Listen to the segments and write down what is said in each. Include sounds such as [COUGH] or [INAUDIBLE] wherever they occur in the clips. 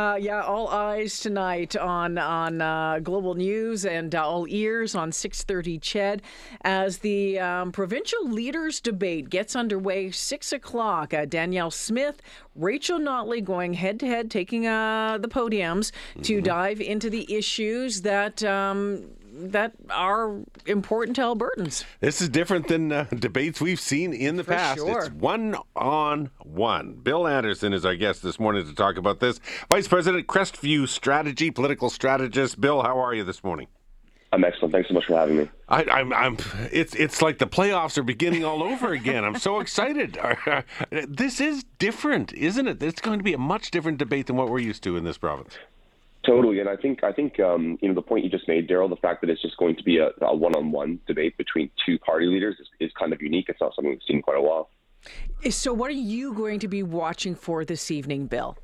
Uh, yeah, all eyes tonight on on uh, global news and uh, all ears on 6:30 CHED as the um, provincial leaders debate gets underway. Six o'clock. Uh, Danielle Smith, Rachel Notley going head to head, taking uh, the podiums mm-hmm. to dive into the issues that um, that are important to Albertans. This is different than uh, [LAUGHS] debates we've seen in the For past. Sure. It's one on one. Bill Anderson is our guest this morning to talk about this. Vice President, Crestview Strategy, political strategist. Bill, how are you this morning? I'm excellent. Thanks so much for having me. I, am I'm, I'm. It's it's like the playoffs are beginning all over again. I'm so [LAUGHS] excited. [LAUGHS] this is different, isn't it? It's going to be a much different debate than what we're used to in this province. Totally, and I think I think um, you know the point you just made, Daryl. The fact that it's just going to be a, a one-on-one debate between two party leaders is, is kind of unique. It's not something we've seen in quite a while. So, what are you going to be watching for this evening, Bill?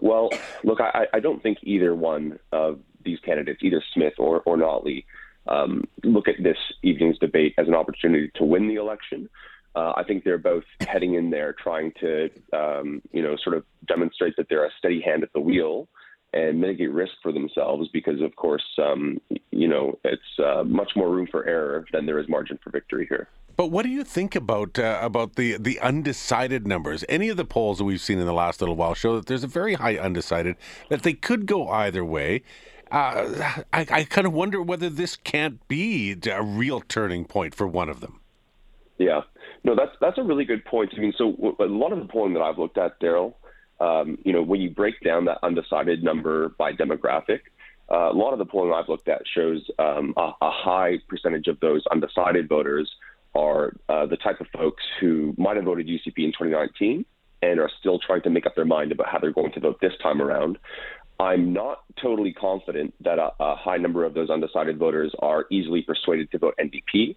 Well, look, I, I don't think either one of these candidates, either Smith or or Notley, um, look at this evening's debate as an opportunity to win the election. Uh, I think they're both heading in there trying to, um, you know, sort of demonstrate that they're a steady hand at the wheel and mitigate risk for themselves because, of course, um, you know, it's uh, much more room for error than there is margin for victory here. But what do you think about uh, about the the undecided numbers? Any of the polls that we've seen in the last little while show that there's a very high undecided that they could go either way. Uh, I, I kind of wonder whether this can't be a real turning point for one of them. Yeah, no, that's that's a really good point. I mean, so a lot of the polling that I've looked at, Daryl, um, you know, when you break down that undecided number by demographic, uh, a lot of the polling I've looked at shows um, a, a, high percentage of those undecided voters are uh, the type of folks who might have voted UCP in 2019 and are still trying to make up their mind about how they're going to vote this time around. I'm not totally confident that a, a high number of those undecided voters are easily persuaded to vote NDP.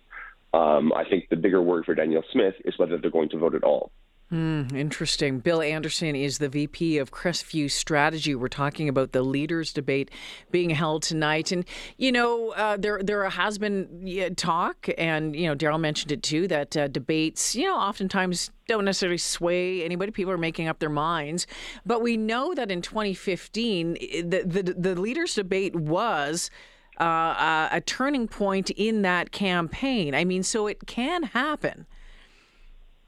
Um, I think the bigger worry for Danielle Smith is whether they're going to vote at all. Mm, interesting. Bill Anderson is the VP of Crestview Strategy. We're talking about the leaders' debate being held tonight, and you know uh, there there has been talk, and you know Daryl mentioned it too that uh, debates, you know, oftentimes don't necessarily sway anybody. People are making up their minds, but we know that in 2015, the the, the leaders' debate was. Uh, a turning point in that campaign. I mean, so it can happen.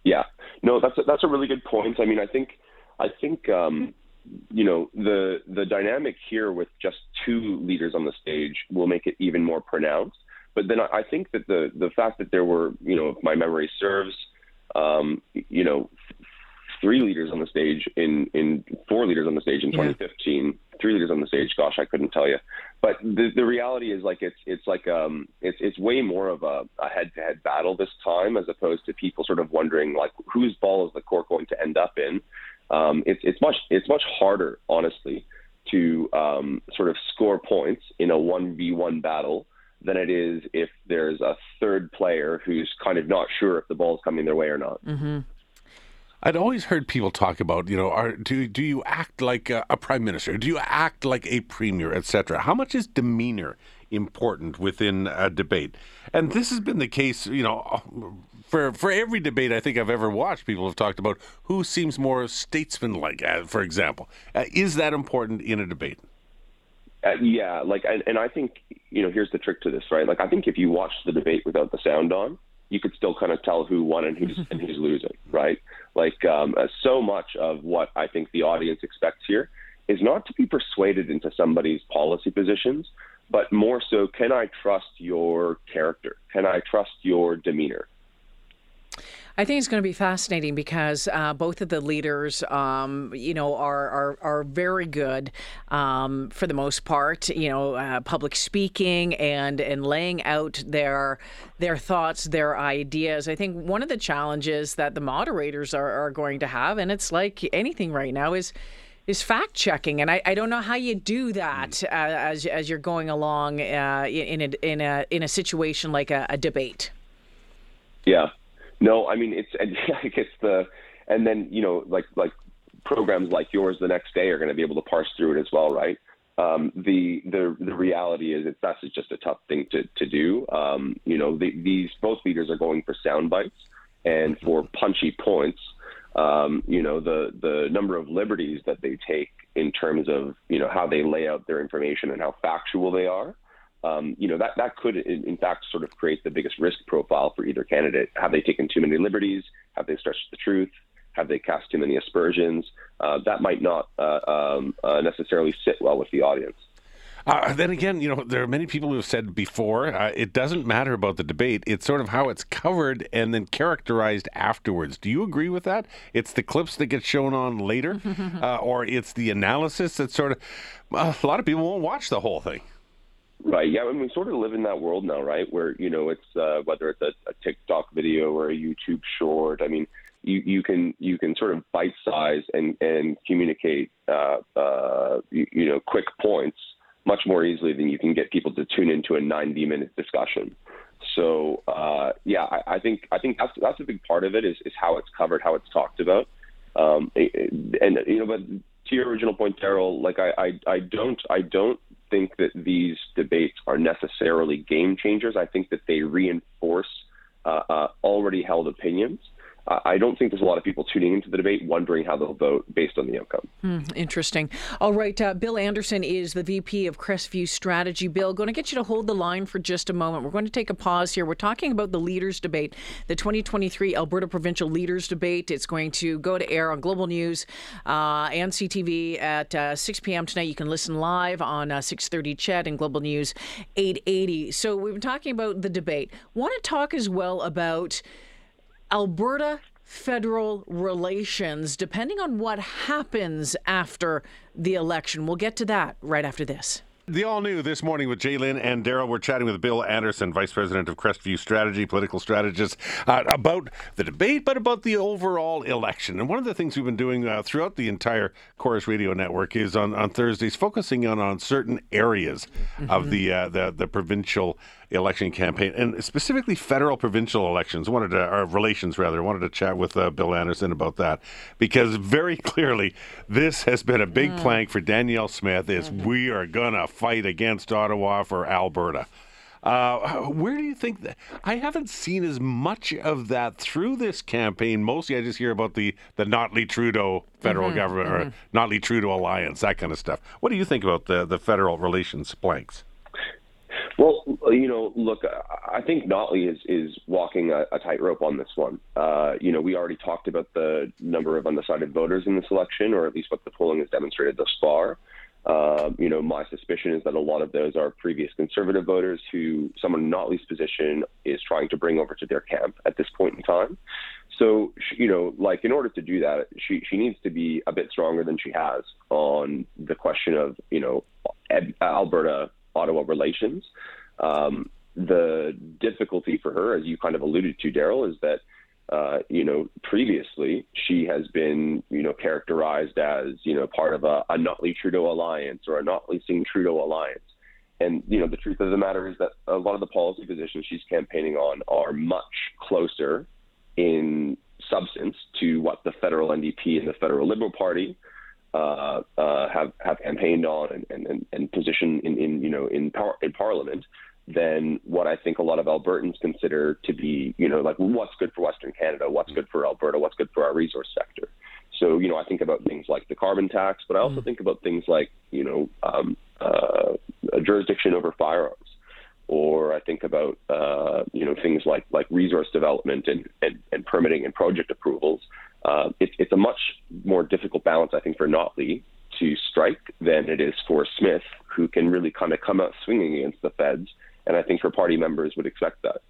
Yeah, no, that's a, that's a really good point. I mean, I think I think um, you know the the dynamic here with just two leaders on the stage will make it even more pronounced. But then I, think that the the fact that there were you know, if my memory serves, um, you know, three leaders on the stage in in four leaders on the stage in yeah. 2015 three leaders on the stage gosh i couldn't tell you but the the reality is like it's it's like um it's it's way more of a, a head-to-head battle this time as opposed to people sort of wondering like whose ball is the court going to end up in um it's it's much it's much harder honestly to um sort of score points in a 1v1 battle than it is if there's a third player who's kind of not sure if the ball is coming their way or not. Mm-hmm. I'd always heard people talk about, you know, are, do do you act like a, a prime minister? Do you act like a premier, etc.? How much is demeanor important within a debate? And this has been the case, you know, for for every debate I think I've ever watched. People have talked about who seems more statesmanlike, uh, for example. Uh, is that important in a debate? Uh, yeah, like, and, and I think you know, here's the trick to this, right? Like, I think if you watch the debate without the sound on, you could still kind of tell who won and who's and who's losing, right? Like um, uh, so much of what I think the audience expects here is not to be persuaded into somebody's policy positions, but more so, can I trust your character? Can I trust your demeanor? I think it's going to be fascinating because uh, both of the leaders, um, you know, are are, are very good um, for the most part. You know, uh, public speaking and and laying out their their thoughts, their ideas. I think one of the challenges that the moderators are, are going to have, and it's like anything right now, is is fact checking, and I, I don't know how you do that mm. uh, as as you're going along uh, in a in a in a situation like a, a debate. Yeah, no, I mean it's [LAUGHS] and it's the and then you know like like programs like yours the next day are going to be able to parse through it as well, right? Um, the the the reality is it's that's just a tough thing to to do. Um, you know, the, these both leaders are going for sound bites and for punchy points. um, you know, the the number of liberties that they take in terms of you know how they lay out their information and how factual they are. Um, you know that that could in, in, fact sort of create the biggest risk profile for either candidate. Have they taken too many liberties? Have they stretched the truth? Have they cast too many aspersions? Uh, that might not uh, um, uh, necessarily sit well with the audience. Uh, then again, you know, there are many people who have said before uh, it doesn't matter about the debate. It's sort of how it's covered and then characterized afterwards. Do you agree with that? It's the clips that get shown on later, [LAUGHS] uh, or it's the analysis that sort of. a lot of people won't watch the whole thing. Right. Yeah. I mean, we sort of live in that world now, right? Where you know, it's uh, whether it's a, a TikTok video or a YouTube short. I mean, you, you can you can sort of bite size and and communicate uh, uh, you, you, know quick points much more easily than you can get people to tune into a 90 minute discussion. So uh, yeah, I, I, think I think that's that's a big part of it is, is how it's covered, how it's talked about, um, and you know, but to your original point, Daryl, like I, I I don't I don't think that these debates are necessarily game changers. I think that they reinforce uh, uh, already held opinions. I don't think there's a lot of people tuning into the debate wondering how they'll vote based on the outcome. Hmm, interesting. All right. Uh, Bill Anderson is the VP of Crestview Strategy. Bill, going to get you to hold the line for just a moment. We're going to take a pause here. We're talking about the leaders debate, the 2023 Alberta Provincial Leaders Debate. It's going to go to air on Global News uh, and CTV at uh, 6 p.m. tonight. You can listen live on uh, 6:30 CHED and Global News 880. So we've been talking about the debate. Want to talk as well about Alberta federal relations, depending on what happens after the election. We'll get to that right after this. The all new this morning with Jalen and Daryl. We're chatting with Bill Anderson, Vice President of Crestview Strategy, political strategist, uh, about the debate, but about the overall election. And one of the things we've been doing uh, throughout the entire Corus Radio Network is on, on Thursdays focusing on, on certain areas mm-hmm. of the, uh, the the provincial election campaign, and specifically federal provincial elections. Wanted to, or relations rather, wanted to chat with uh, Bill Anderson about that because very [LAUGHS] clearly this has been a big mm. plank for Danielle Smith. Is mm-hmm. we are gonna fight against Ottawa for Alberta. Uh, where do you think that? I haven't seen as much of that through this campaign. Mostly, I just hear about the the Notley Trudeau federal mm-hmm, government mm-hmm. or Notley Trudeau alliance, that kind of stuff. What do you think about the the federal relations planks? Well, you know, look, I think Notley is is walking a, a tightrope on this one. Uh, you know, we already talked about the number of undecided voters in this election, or at least what the polling has demonstrated thus far. Uh, you know, my suspicion is that a lot of those are previous conservative voters who someone in Notley's position is trying to bring over to their camp at this point in time. So, you know, like in order to do that, she she needs to be a bit stronger than she has on the question of you know Alberta Ottawa relations. Um, the difficulty for her, as you kind of alluded to, Daryl, is that uh, you know previously she has been you know characterized as you know part of a, a Notley Trudeau alliance or a Notley Singh Trudeau alliance. And you know the truth of the matter is that a lot of the policy positions she's campaigning on are much closer in substance to what the federal NDP and the federal Liberal Party uh, uh, have have campaigned on and, and, and positioned in, in you know in par- in Parliament than what I think a lot of Albertans consider to be you know like what's good for Western Canada, what's good for Alberta, what's good for our resource sector. So you know I think about things like the carbon tax, but I also mm. think about things like you know um, uh, a jurisdiction over firearms or I think about uh, you know things like like resource development and, and, and permitting and project approvals uh, it, it's a much more difficult balance, I think, for Notley to strike than it is for Smith, who can really kind of come out swinging against the feds. And I think her party members would expect that.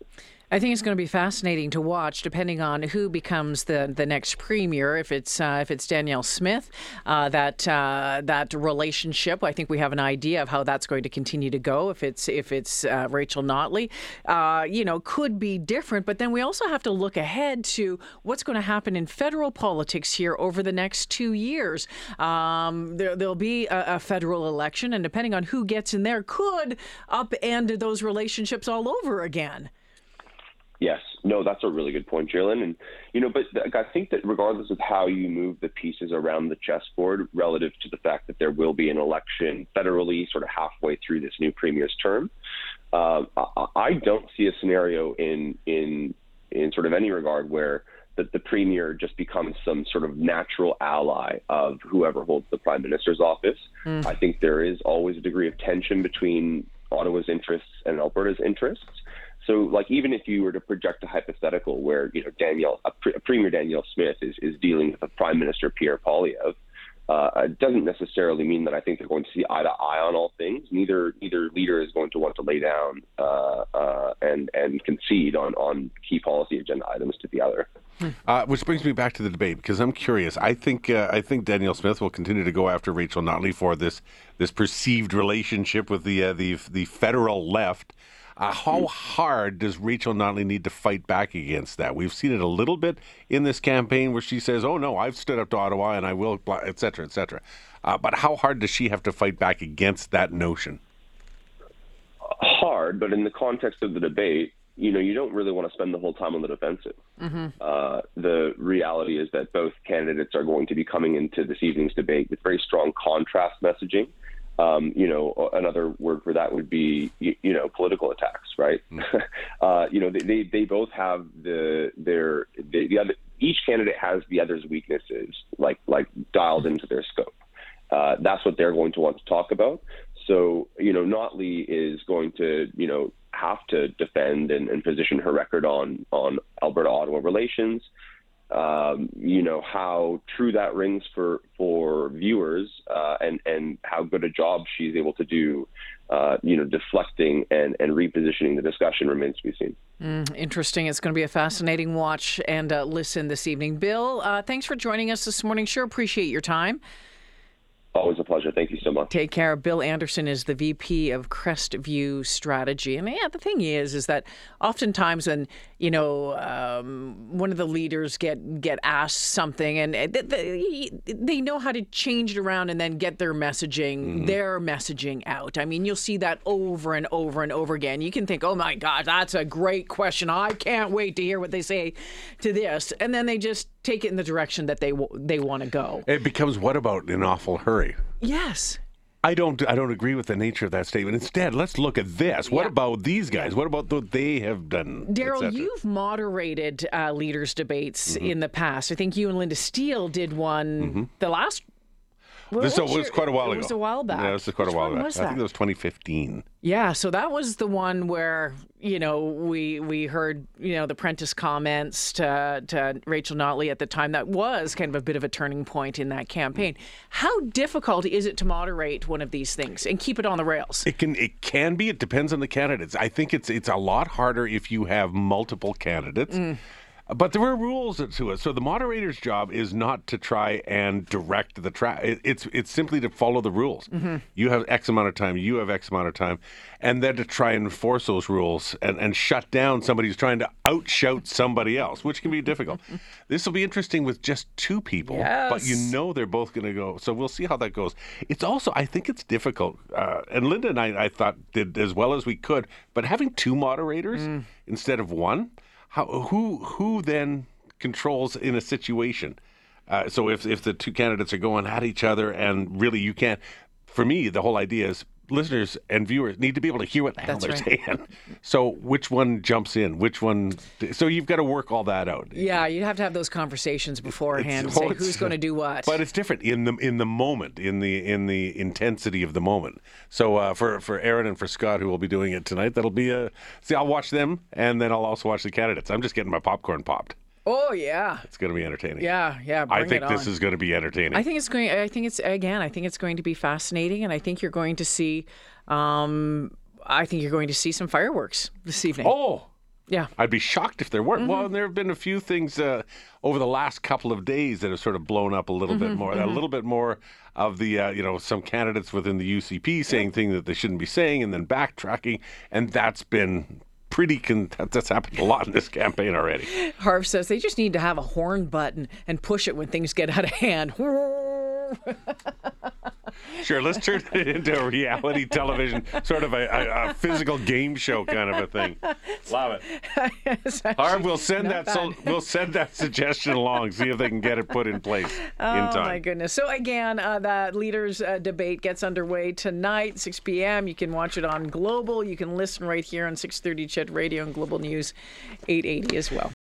I think it's going to be fascinating to watch, depending on who becomes the, the next premier. If it's uh, if it's Danielle Smith, uh, that uh, that relationship, I think we have an idea of how that's going to continue to go. If it's if it's uh, Rachel Notley, uh, you know, could be different. But then we also have to look ahead to what's going to happen in federal politics here over the next two years. Um, there, will be a, a federal election, and depending on who gets in there, could upend those relationships all over again. Yes, no, that's a really good point, Jalen. And you know, but I think that regardless of how you move the pieces around the chessboard, relative to the fact that there will be an election federally, sort of halfway through this new premier's term, uh, I don't see a scenario in in in sort of any regard where that the premier just becomes some sort of natural ally of whoever holds the prime minister's office. Mm. I think there is always a degree of tension between Ottawa's interests and Alberta's interests. So, like, even if you were to project a hypothetical where, you know, Danielle, pre- Premier Danielle Smith is, is dealing with a Prime Minister Pierre Poilievre, uh, it doesn't necessarily mean that I think they're going to see eye to eye on all things. Neither neither leader is going to want to lay down uh, uh, and and concede on on key policy agenda items to the other. Uh, which brings me back to the debate because I'm curious. I think uh, I think Danielle Smith will continue to go after Rachel Notley for this this perceived relationship with the uh, the the federal left. Uh, how hard does Rachel Notley need to fight back against that? We've seen it a little bit in this campaign where she says, "Oh no, I've stood up to Ottawa and I will," etc., etc. Uh, but how hard does she have to fight back against that notion? Hard, but in the context of the debate, you know, you don't really want to spend the whole time on the defensive. Mm-hmm. Uh, the reality is that both candidates are going to be coming into this evening's debate with very strong contrast messaging. Um, you know, another word for that would be, you, you know, political attacks, right? Mm-hmm. [LAUGHS] uh, you know, they, they, they both have the their the, the other each candidate has the other's weaknesses like like dialed into their scope. Uh, that's what they're going to want to talk about. So, you know, Notley is going to, you know, have to defend and, and position her record on on Alberta Ottawa relations um, you know how true that rings for for viewers uh, and and how good a job she's able to do uh, you know deflecting and and repositioning the discussion remains to be seen mm, interesting it's going to be a fascinating watch and uh, listen this evening bill uh, thanks for joining us this morning sure appreciate your time Always a pleasure. Thank you so much. Take care. Bill Anderson is the VP of Crestview Strategy, and yeah, the thing is, is that oftentimes when you know um, one of the leaders get get asked something, and they, they know how to change it around and then get their messaging, mm-hmm. their messaging out. I mean, you'll see that over and over and over again. You can think, oh my God, that's a great question. I can't wait to hear what they say to this, and then they just take it in the direction that they they want to go. It becomes what about an awful hurry? Yes. I don't. I don't agree with the nature of that statement. Instead, let's look at this. What yeah. about these guys? What about what they have done? Daryl, you've moderated uh, leaders debates mm-hmm. in the past. I think you and Linda Steele did one mm-hmm. the last this was quite a while ago. It was a while back. Yeah, this was quite Which a while back. I think it was 2015. Yeah, so that was the one where you know we we heard you know the Prentice comments to to Rachel Notley at the time. That was kind of a bit of a turning point in that campaign. How difficult is it to moderate one of these things and keep it on the rails? It can it can be. It depends on the candidates. I think it's it's a lot harder if you have multiple candidates. Mm but there are rules to it. So the moderator's job is not to try and direct the track. It's it's simply to follow the rules. Mm-hmm. You have X amount of time. You have X amount of time, and then to try and enforce those rules and, and shut down somebody who's trying to outshout somebody else, which can be difficult. [LAUGHS] this will be interesting with just two people, yes. but you know they're both going to go. So we'll see how that goes. It's also I think it's difficult, uh, and Linda and I I thought did as well as we could, but having two moderators mm. instead of one how who who then controls in a situation? Uh, so if if the two candidates are going at each other and really you can't, for me the whole idea is listeners and viewers need to be able to hear what the hell That's they're right. saying. [LAUGHS] So which one jumps in? Which one? So you've got to work all that out. Yeah, you have to have those conversations beforehand it's, and say who's going to do [LAUGHS] what. But it's different in the in the moment, in the in the intensity of the moment. So uh, for for Aaron and for Scott, who will be doing it tonight, that'll be a see. I'll watch them, and then I'll also watch the candidates. I'm just getting my popcorn popped. Oh yeah, it's going to be entertaining. Yeah, yeah. I think this is going to be entertaining. I think it's going. I think it's again. I think it's going to be fascinating, and I think you're going to see. Um, I think you're going to see some fireworks this evening. Oh, yeah. I'd be shocked if there weren't. Mm-hmm. Well, there have been a few things uh, over the last couple of days that have sort of blown up a little mm-hmm, bit more. Mm-hmm. A little bit more of the, uh, you know, some candidates within the UCP saying yeah. things that they shouldn't be saying and then backtracking. And that's been pretty con- that's happened a lot in this campaign already. Harv says they just need to have a horn button and push it when things get out of hand. [LAUGHS] sure, let's turn [LAUGHS] it into a reality television, sort of a, a, a, physical game show kind of a thing. Love it. Harv, we'll send that. So, we'll send that suggestion along. See if they can get it put in place oh, in time. Oh, my goodness! So again, uh, that leaders uh, debate gets underway tonight, 6 p.m. You can watch it on Global. You can listen right here on 6:30 CHED Radio and Global News 880 as well.